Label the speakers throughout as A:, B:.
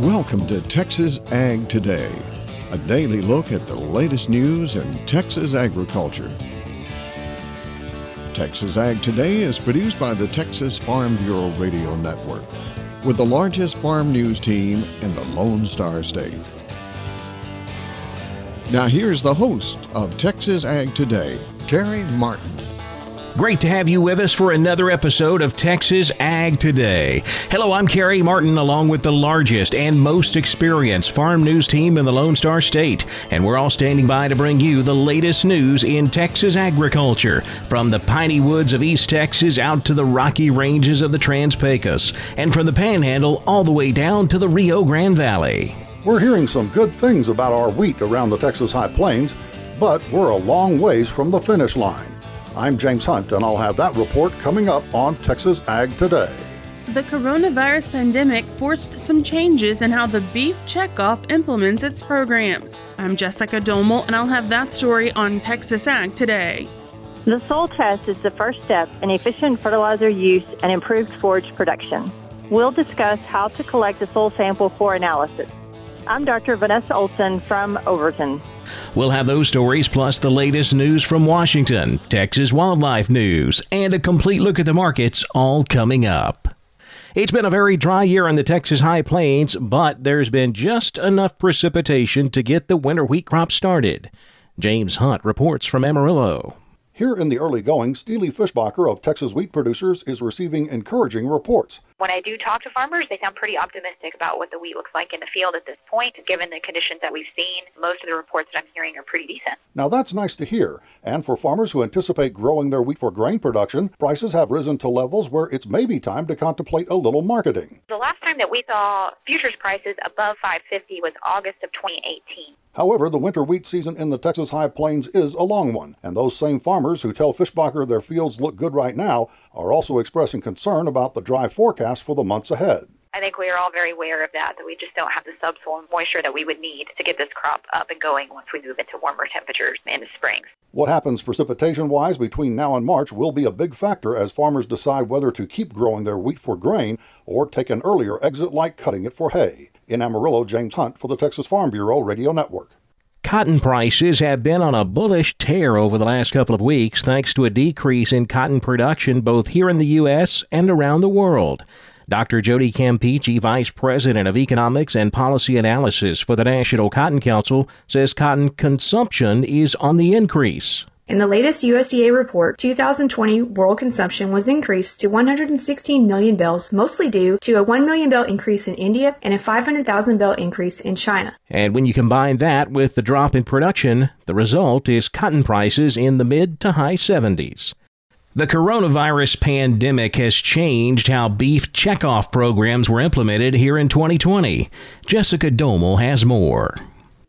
A: Welcome to Texas Ag Today, a daily look at the latest news in Texas agriculture. Texas Ag Today is produced by the Texas Farm Bureau Radio Network, with the largest farm news team in the Lone Star State. Now, here's the host of Texas Ag Today, Carey Martin.
B: Great to have you with us for another episode of Texas Ag Today. Hello, I'm Carey Martin, along with the largest and most experienced farm news team in the Lone Star State. And we're all standing by to bring you the latest news in Texas agriculture, from the piney woods of East Texas out to the rocky ranges of the Trans Pecos, and from the Panhandle all the way down to the Rio Grande Valley.
C: We're hearing some good things about our wheat around the Texas High Plains, but we're a long ways from the finish line. I'm James Hunt, and I'll have that report coming up on Texas Ag Today.
D: The coronavirus pandemic forced some changes in how the Beef Checkoff implements its programs. I'm Jessica Domel, and I'll have that story on Texas Ag Today.
E: The soil test is the first step in efficient fertilizer use and improved forage production. We'll discuss how to collect a soil sample for analysis. I'm Dr. Vanessa Olson from Overton.
B: We'll have those stories plus the latest news from Washington, Texas wildlife news, and a complete look at the markets all coming up. It's been a very dry year in the Texas High Plains, but there's been just enough precipitation to get the winter wheat crop started. James Hunt reports from Amarillo.
C: Here in the early going, Steely Fishbacher of Texas Wheat Producers is receiving encouraging reports.
F: When I do talk to farmers, they sound pretty optimistic about what the wheat looks like in the field at this point. Given the conditions that we've seen, most of the reports that I'm hearing are pretty decent.
C: Now that's nice to hear. And for farmers who anticipate growing their wheat for grain production, prices have risen to levels where it's maybe time to contemplate a little marketing.
F: The last time that we saw futures prices above 550 was August of 2018.
C: However, the winter wheat season in the Texas High Plains is a long one, and those same farmers who tell Fishbacher their fields look good right now are also expressing concern about the dry forecast for the months ahead.
F: I think we are all very aware of that, that we just don't have the subsoil moisture that we would need to get this crop up and going once we move into warmer temperatures in the spring.
C: What happens precipitation wise between now and March will be a big factor as farmers decide whether to keep growing their wheat for grain or take an earlier exit like cutting it for hay. In Amarillo, James Hunt for the Texas Farm Bureau Radio Network.
B: Cotton prices have been on a bullish tear over the last couple of weeks thanks to a decrease in cotton production both here in the U.S. and around the world. Dr. Jody Campiche, Vice President of Economics and Policy Analysis for the National Cotton Council, says cotton consumption is on the increase.
G: In the latest USDA report, 2020 world consumption was increased to 116 million bales, mostly due to a 1 million bale increase in India and a 500,000 bale increase in China.
B: And when you combine that with the drop in production, the result is cotton prices in the mid to high 70s. The coronavirus pandemic has changed how beef checkoff programs were implemented here in 2020. Jessica Domel has more.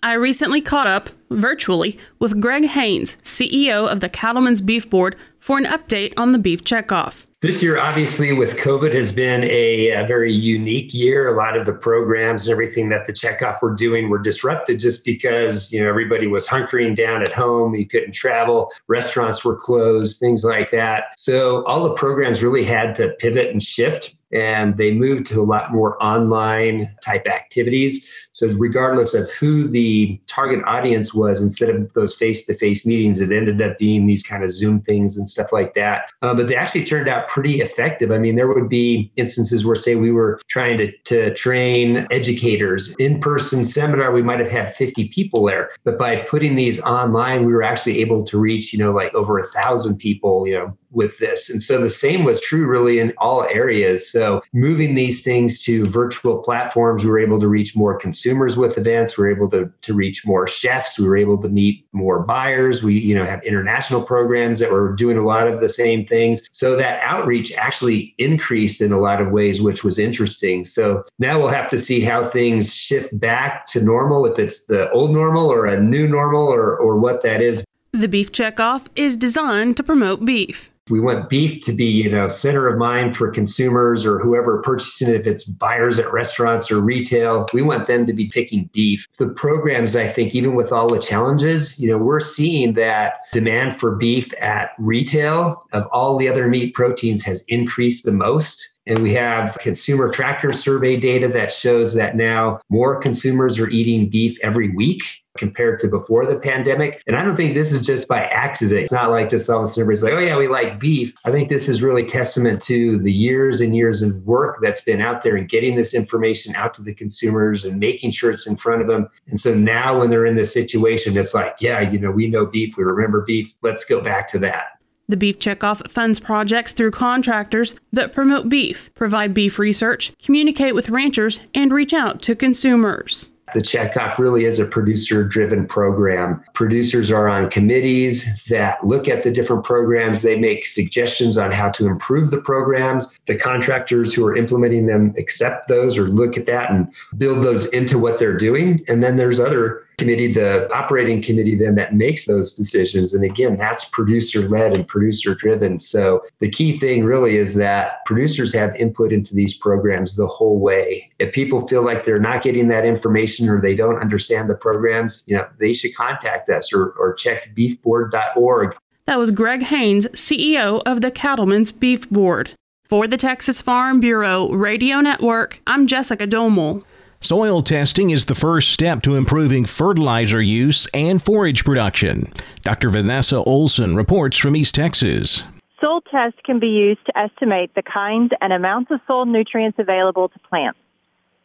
D: I recently caught up, virtually, with Greg Hanes, CEO of the Cattlemen's Beef Board, for an update on the beef checkoff.
H: This year, obviously, with COVID, has been a, a, very unique year. A lot of the programs and everything that the checkoff were doing were disrupted just because you know everybody was hunkering down at home. You couldn't travel, restaurants were closed, things like that. So all the programs really had to pivot and shift and they moved to a lot more online type activities. So, regardless of who the target audience was, instead of those face to face meetings, it ended up being these kind of Zoom things and stuff like that. Uh, but they actually turned out pretty effective. I mean, there would be instances where, say, we were trying to, to train educators in person seminar, we might have had 50 people there. But by putting these online, we were actually able to reach, you know, like over a thousand people, you know, with this. And so the same was true really in all areas. So moving these things to virtual platforms, we were able to reach more consumers with events. We were able to, to reach more chefs. We were able to meet more buyers. We, you know, have international programs that were doing a lot of the same things. So that outreach actually increased in a lot of ways, which was interesting. So now we'll have to see how things shift back to normal, if it's the old normal or a new normal or, or what that is.
D: The Beef Checkoff is designed to promote beef.
H: We want beef to be, you know, center of mind for consumers or whoever purchasing it, if it's buyers at restaurants or retail. We want them to be picking beef. The programs, I think, even with all the challenges, you know, we're seeing that demand for beef at retail of all the other meat proteins has increased the most. And we have consumer tracker survey data that shows that now more consumers are eating beef every week compared to before the pandemic. And I don't think this is just by accident. It's not like just all of a sudden everybody's like, oh, yeah, we like beef. I think this is really testament to the years and years of work that's been out there and getting this information out to the consumers and making sure it's in front of them. And so now when they're in this situation, it's like, yeah, you know, we know beef, we remember beef. Let's go back to that.
D: The Beef Checkoff funds projects through contractors that promote beef, provide beef research, communicate with ranchers, and reach out to consumers.
H: The checkoff really is a producer driven program. Producers are on committees that look at the different programs. They make suggestions on how to improve the programs. The contractors who are implementing them accept those or look at that and build those into what they're doing. And then there's other committee, the operating committee, then that makes those decisions. And again, that's producer led and producer driven. So the key thing really is that producers have input into these programs the whole way. If people feel like they're not getting that information or they don't understand the programs, you know, they should contact us or, or check beefboard.org.
D: That was Greg Hanes, CEO of the Cattlemen's Beef Board. For the Texas Farm Bureau Radio Network, I'm Jessica Domel.
B: Soil testing is the first step to improving fertilizer use and forage production. Dr. Vanessa Olson reports from East Texas.
E: Soil tests can be used to estimate the kinds and amounts of soil nutrients available to plants.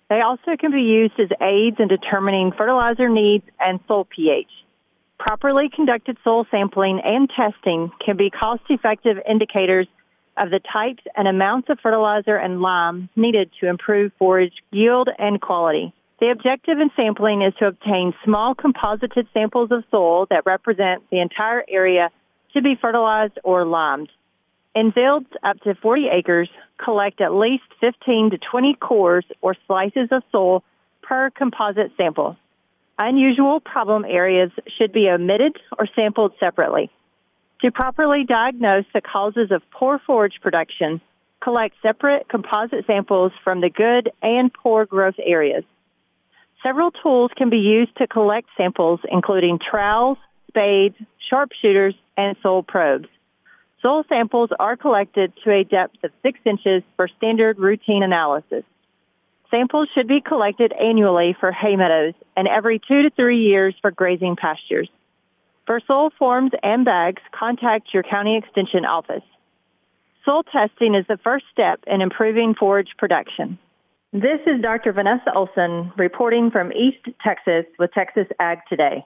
E: They also can be used as aids in determining fertilizer needs and soil pH. Properly conducted soil sampling and testing can be cost effective indicators of the types and amounts of fertilizer and lime needed to improve forage yield and quality. The objective in sampling is to obtain small composited samples of soil that represent the entire area to be fertilized or limed. In fields up to 40 acres, collect at least 15 to 20 cores or slices of soil per composite sample. Unusual problem areas should be omitted or sampled separately. To properly diagnose the causes of poor forage production, collect separate composite samples from the good and poor growth areas. Several tools can be used to collect samples, including trowels, spades, sharpshooters, and soil probes. Soil samples are collected to a depth of 6 inches for standard routine analysis. Samples should be collected annually for hay meadows and every two to three years for grazing pastures. For soil forms and bags, contact your county extension office. Soil testing is the first step in improving forage production. This is Dr. Vanessa Olson reporting from East Texas with Texas Ag Today.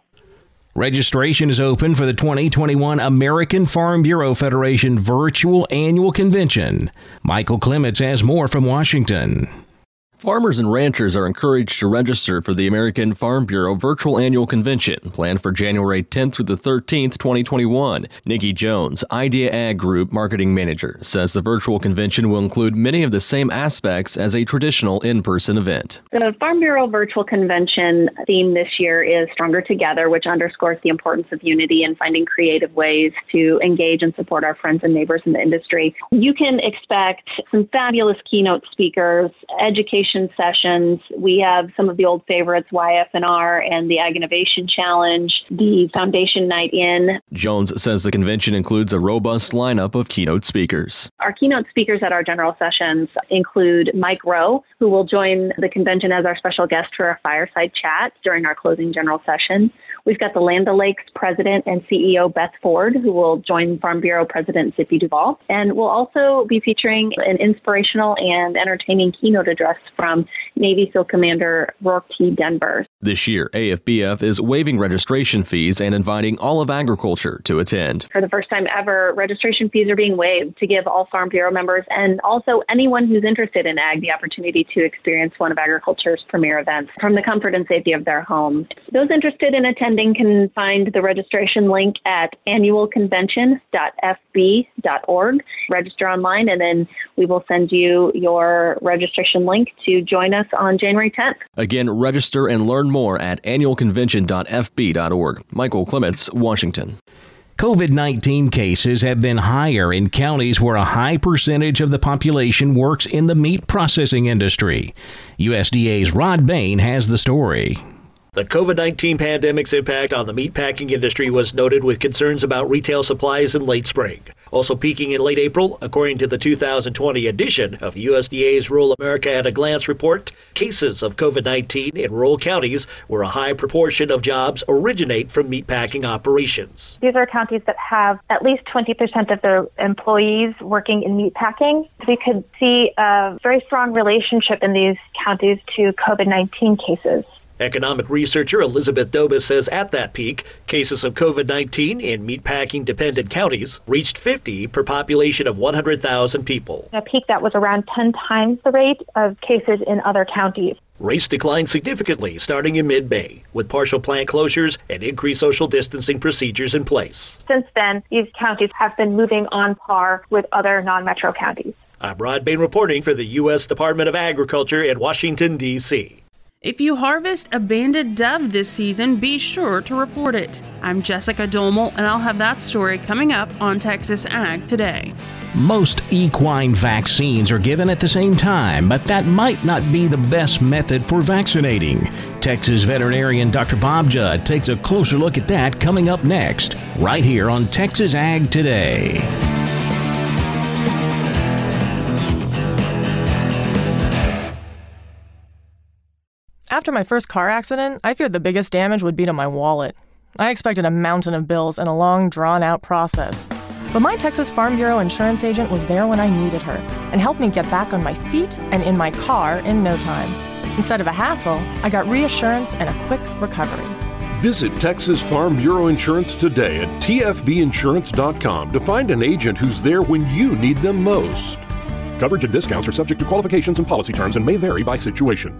B: Registration is open for the 2021 American Farm Bureau Federation Virtual Annual Convention. Michael Clements has more from Washington.
I: Farmers and ranchers are encouraged to register for the American Farm Bureau Virtual Annual Convention, planned for January 10th through the 13th, 2021. Nikki Jones, Idea Ag Group Marketing Manager, says the virtual convention will include many of the same aspects as a traditional in person event.
J: The Farm Bureau Virtual Convention theme this year is Stronger Together, which underscores the importance of unity and finding creative ways to engage and support our friends and neighbors in the industry. You can expect some fabulous keynote speakers, education innovation sessions. We have some of the old favorites, YF&R and the Ag Innovation Challenge, the Foundation Night In.
I: Jones says the convention includes a robust lineup of keynote speakers.
J: Our keynote speakers at our general sessions include Mike Rowe, who will join the convention as our special guest for a fireside chat during our closing general session. We've got the Land O'Lakes president and CEO Beth Ford, who will join Farm Bureau President Zippy Duvall. And we'll also be featuring an inspirational and entertaining keynote address from Navy SEAL Commander Rorke T. Denver.
I: This year, AFBF is waiving registration fees and inviting all of agriculture to attend.
J: For the first time ever, registration fees are being waived to give all Farm Bureau members and also anyone who's interested in ag the opportunity to experience one of agriculture's premier events from the comfort and safety of their home. Those interested in attending can find the registration link at annualconvention.fb.org. Register online, and then we will send you your registration link to join us on January 10th.
I: Again, register and learn more at annualconvention.fb.org. Michael Clements, Washington.
B: COVID 19 cases have been higher in counties where a high percentage of the population works in the meat processing industry. USDA's Rod Bain has the story.
K: The COVID 19 pandemic's impact on the meatpacking industry was noted with concerns about retail supplies in late spring. Also peaking in late April, according to the 2020 edition of USDA's Rural America at a Glance report, cases of COVID 19 in rural counties where a high proportion of jobs originate from meatpacking operations.
L: These are counties that have at least 20% of their employees working in meatpacking. We could see a very strong relationship in these counties to COVID 19 cases.
K: Economic researcher Elizabeth Dobis says at that peak, cases of COVID 19 in meatpacking dependent counties reached 50 per population of 100,000 people.
L: A peak that was around 10 times the rate of cases in other counties.
K: Rates declined significantly starting in mid May, with partial plant closures and increased social distancing procedures in place.
L: Since then, these counties have been moving on par with other non metro counties.
K: I'm Rod Bain reporting for the U.S. Department of Agriculture in Washington, D.C.
D: If you harvest a banded dove this season, be sure to report it. I'm Jessica Domel, and I'll have that story coming up on Texas Ag Today.
B: Most equine vaccines are given at the same time, but that might not be the best method for vaccinating. Texas veterinarian Dr. Bob Judd takes a closer look at that coming up next, right here on Texas Ag Today.
M: After my first car accident, I feared the biggest damage would be to my wallet. I expected a mountain of bills and a long, drawn out process. But my Texas Farm Bureau insurance agent was there when I needed her and helped me get back on my feet and in my car in no time. Instead of a hassle, I got reassurance and a quick recovery.
N: Visit Texas Farm Bureau Insurance today at tfbinsurance.com to find an agent who's there when you need them most. Coverage and discounts are subject to qualifications and policy terms and may vary by situation.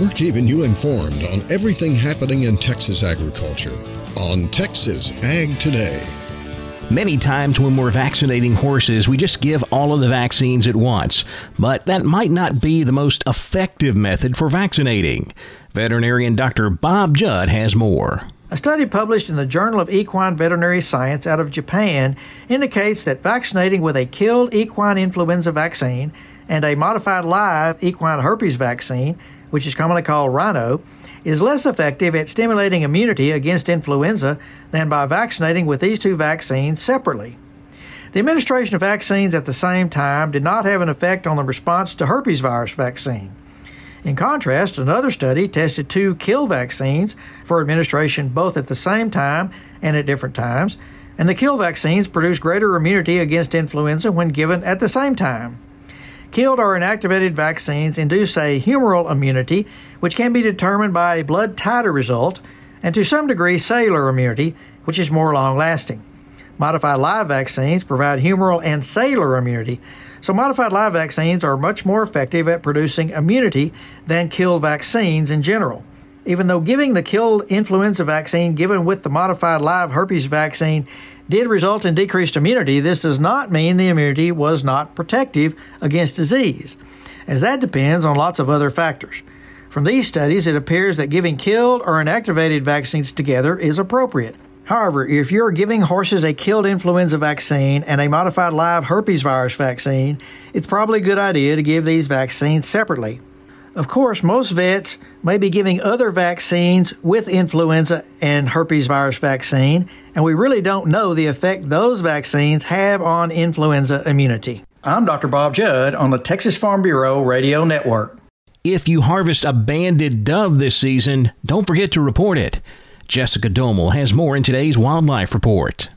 A: We're keeping you informed on everything happening in Texas agriculture on Texas Ag Today.
B: Many times when we're vaccinating horses, we just give all of the vaccines at once, but that might not be the most effective method for vaccinating. Veterinarian Dr. Bob Judd has more.
O: A study published in the Journal of Equine Veterinary Science out of Japan indicates that vaccinating with a killed equine influenza vaccine and a modified live equine herpes vaccine which is commonly called rhino, is less effective at stimulating immunity against influenza than by vaccinating with these two vaccines separately. The administration of vaccines at the same time did not have an effect on the response to herpes virus vaccine. In contrast, another study tested two kill vaccines for administration both at the same time and at different times, and the kill vaccines produced greater immunity against influenza when given at the same time. Killed or inactivated vaccines induce a humoral immunity, which can be determined by a blood titer result, and to some degree cellular immunity, which is more long lasting. Modified live vaccines provide humoral and cellular immunity, so modified live vaccines are much more effective at producing immunity than killed vaccines in general. Even though giving the killed influenza vaccine given with the modified live herpes vaccine did result in decreased immunity, this does not mean the immunity was not protective against disease, as that depends on lots of other factors. From these studies, it appears that giving killed or inactivated vaccines together is appropriate. However, if you're giving horses a killed influenza vaccine and a modified live herpes virus vaccine, it's probably a good idea to give these vaccines separately. Of course, most vets may be giving other vaccines with influenza and herpes virus vaccine, and we really don't know the effect those vaccines have on influenza immunity. I'm Dr. Bob Judd on the Texas Farm Bureau Radio Network.
B: If you harvest a banded dove this season, don't forget to report it. Jessica Domel has more in today's Wildlife Report.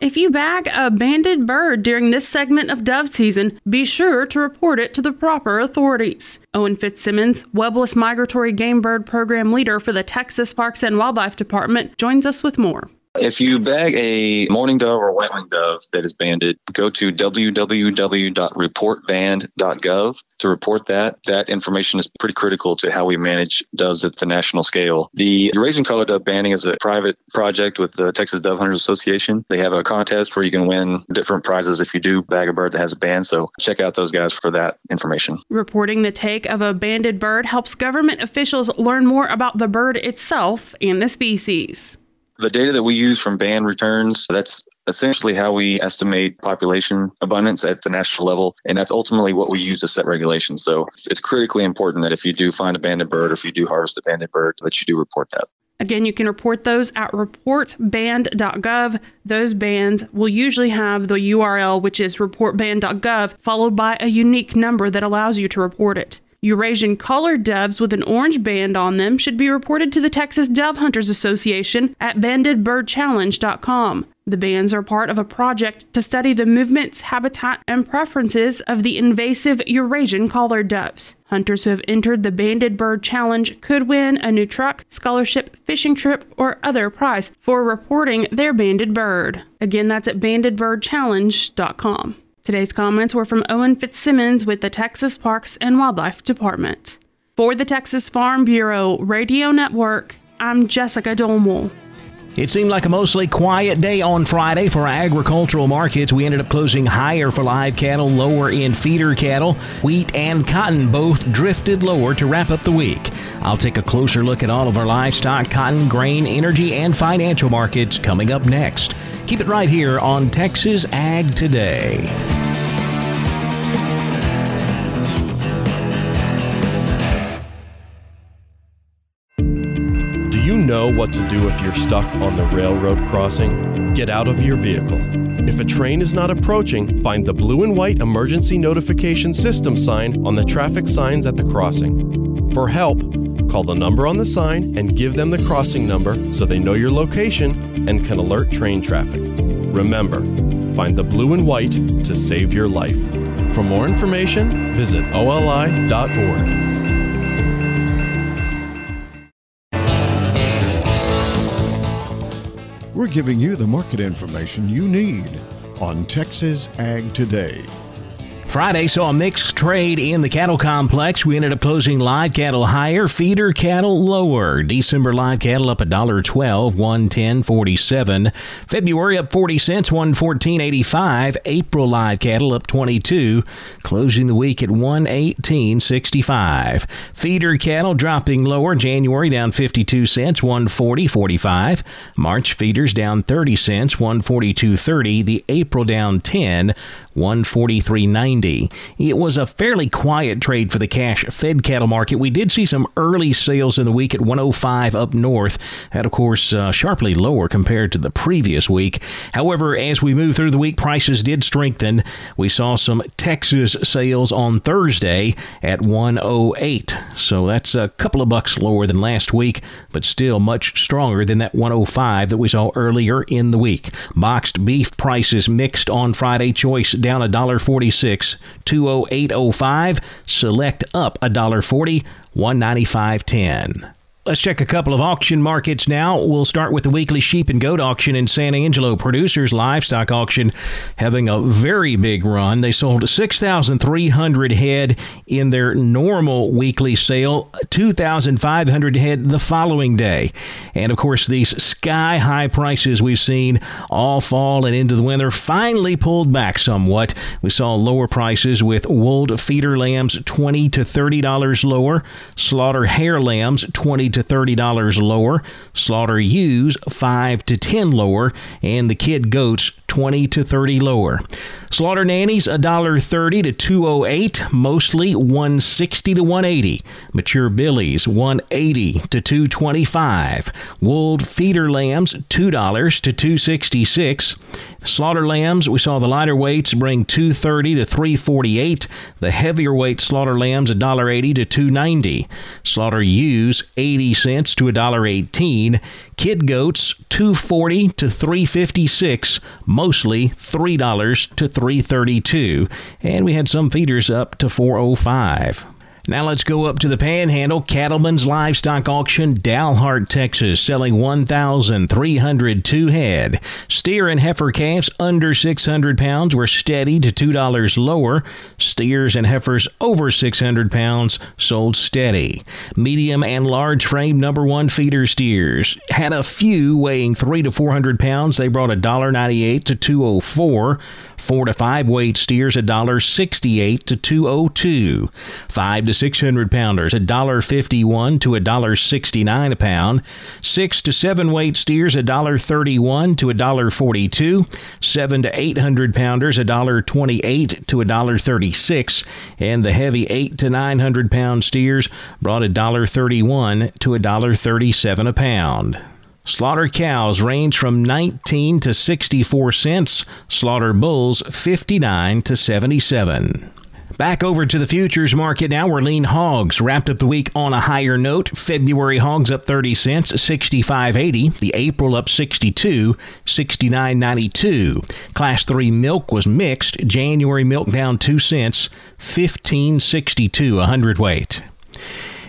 D: If you bag a banded bird during this segment of dove season, be sure to report it to the proper authorities. Owen Fitzsimmons, Webless Migratory Game Bird Program Leader for the Texas Parks and Wildlife Department, joins us with more.
P: If you bag a mourning dove or white winged dove that is banded, go to www.reportband.gov to report that. That information is pretty critical to how we manage doves at the national scale. The Eurasian Collared Dove banding is a private project with the Texas Dove Hunters Association. They have a contest where you can win different prizes if you do bag a bird that has a band. So check out those guys for that information.
D: Reporting the take of a banded bird helps government officials learn more about the bird itself and the species.
P: The data that we use from band returns, that's essentially how we estimate population abundance at the national level. And that's ultimately what we use to set regulations. So it's, it's critically important that if you do find a banded bird or if you do harvest a banded bird, that you do report that.
D: Again, you can report those at reportband.gov. Those bands will usually have the URL, which is reportband.gov, followed by a unique number that allows you to report it. Eurasian collared doves with an orange band on them should be reported to the Texas Dove Hunters Association at bandedbirdchallenge.com. The bands are part of a project to study the movements, habitat, and preferences of the invasive Eurasian collared doves. Hunters who have entered the Banded Bird Challenge could win a new truck, scholarship, fishing trip, or other prize for reporting their banded bird. Again, that's at bandedbirdchallenge.com. Today's comments were from Owen Fitzsimmons with the Texas Parks and Wildlife Department. For the Texas Farm Bureau Radio Network, I'm Jessica Domel.
B: It seemed like a mostly quiet day on Friday for agricultural markets. We ended up closing higher for live cattle, lower in feeder cattle. Wheat and cotton both drifted lower to wrap up the week. I'll take a closer look at all of our livestock, cotton, grain, energy, and financial markets coming up next. Keep it right here on Texas Ag Today.
Q: Do you know what to do if you're stuck on the railroad crossing? Get out of your vehicle. If a train is not approaching, find the blue and white emergency notification system sign on the traffic signs at the crossing. For help, call the number on the sign and give them the crossing number so they know your location and can alert train traffic. Remember, find the blue and white to save your life. For more information, visit oli.org.
A: We're giving you the market information you need on Texas Ag Today.
B: Friday saw a mixed trade in the cattle complex. We ended up closing live cattle higher, feeder cattle lower. December live cattle up $1.12, 110.47. February up 40 cents, 114.85. April live cattle up 22, closing the week at 118.65. Feeder cattle dropping lower. January down 52 cents, 140.45. March feeders down 30 cents, 142.30. The April down 10, 143.90. It was a fairly quiet trade for the cash fed cattle market. We did see some early sales in the week at 105 up north. That, of course, uh, sharply lower compared to the previous week. However, as we move through the week, prices did strengthen. We saw some Texas sales on Thursday at 108. So that's a couple of bucks lower than last week, but still much stronger than that 105 that we saw earlier in the week. Boxed beef prices mixed on Friday. Choice down $1.46, 208.05. Select up $1.40, 195.10. Let's check a couple of auction markets now. We'll start with the weekly sheep and goat auction in San Angelo. Producers Livestock Auction having a very big run. They sold 6,300 head in their normal weekly sale, 2,500 head the following day. And of course, these sky high prices we've seen all fall and into the winter finally pulled back somewhat. We saw lower prices with wooled feeder lambs 20 to $30 lower, slaughter hair lambs 20 to $30 lower, slaughter ewes 5 to 10 lower, and the kid goats 20 to 30 lower. Slaughter nannies $1.30 to 208, mostly 160 to 180. Mature billies 180 to 225. Wooled feeder lambs $2 to 266. Slaughter lambs, we saw the lighter weights bring 230 to 348. The heavier weight slaughter lambs $1.80 to 290. Slaughter ewes 80 cents to $1.18. Kid goats 240 to 356, mostly $3 to 332, and we had some feeders up to 405. Now let's go up to the Panhandle Cattlemen's Livestock Auction, Dalhart, Texas, selling 1,302 head. Steer and heifer calves under 600 pounds were steady to $2 lower. Steers and heifers over 600 pounds sold steady. Medium and large frame number one feeder steers had a few weighing 3 to 400 pounds. They brought $1.98 to 204. Four to five weight steers $1.68 to 202. Five to 600 pounders $1.51 to $1.69 a pound. Six to seven weight steers $1.31 to $1.42. Seven to 800 pounders $1.28 to $1.36. And the heavy eight to 900 pound steers brought $1.31 to $1.37 a pound. Slaughter cows range from 19 to 64 cents, slaughter bulls 59 to 77. Back over to the futures market now where lean hogs wrapped up the week on a higher note. February hogs up 30 cents, 65.80. The April up 62, 69.92. Class 3 milk was mixed. January milk down 2 cents, 15.62 a hundredweight.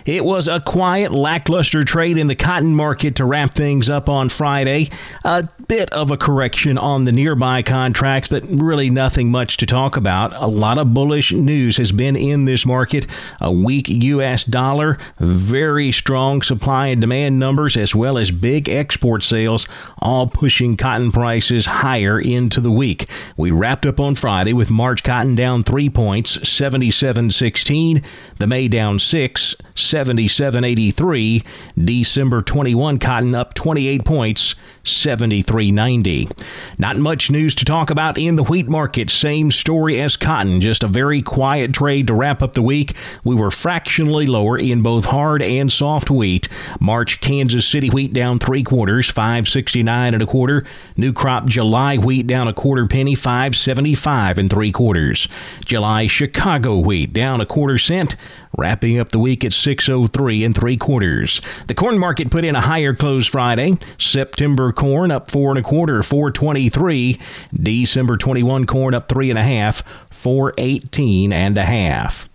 B: It was a quiet, lackluster trade in the cotton market to wrap things up on Friday. A bit of a correction on the nearby contracts, but really nothing much to talk about. A lot of bullish news has been in this market. A weak U.S. dollar, very strong supply and demand numbers, as well as big export sales, all pushing cotton prices higher into the week. We wrapped up on Friday with March cotton down three points, 77.16. The May down six. 77.83. December 21 cotton up 28 points, 73.90. Not much news to talk about in the wheat market. Same story as cotton, just a very quiet trade to wrap up the week. We were fractionally lower in both hard and soft wheat. March Kansas City wheat down three quarters, 569 and a quarter. New crop July wheat down a quarter penny, 575 and three quarters. July Chicago wheat down a quarter cent, wrapping up the week at 603 and three quarters. The corn market put in a higher close Friday. September corn up four and a quarter, 423. December 21 corn up three and a half, 418 and a half.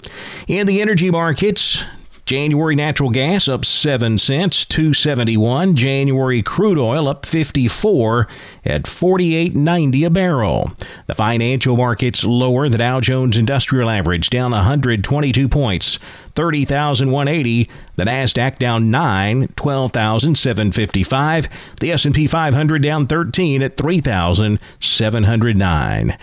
B: In the energy markets, January natural gas up 7 cents, 271. January crude oil up 54 at 48.90 a barrel. The financial markets lower. The Dow Jones Industrial Average down 122 points, 30,180. The Nasdaq down 9, 12,755. The S&P 500 down 13 at 3,709.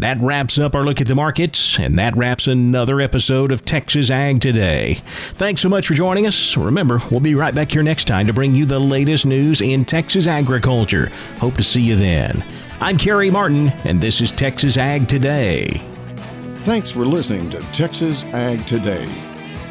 B: That wraps up our look at the markets, and that wraps another episode of Texas Ag Today. Thanks so much for joining us. Remember, we'll be right back here next time to bring you the latest news in Texas agriculture. Hope to see you then. I'm Carey Martin, and this is Texas Ag Today.
A: Thanks for listening to Texas Ag Today.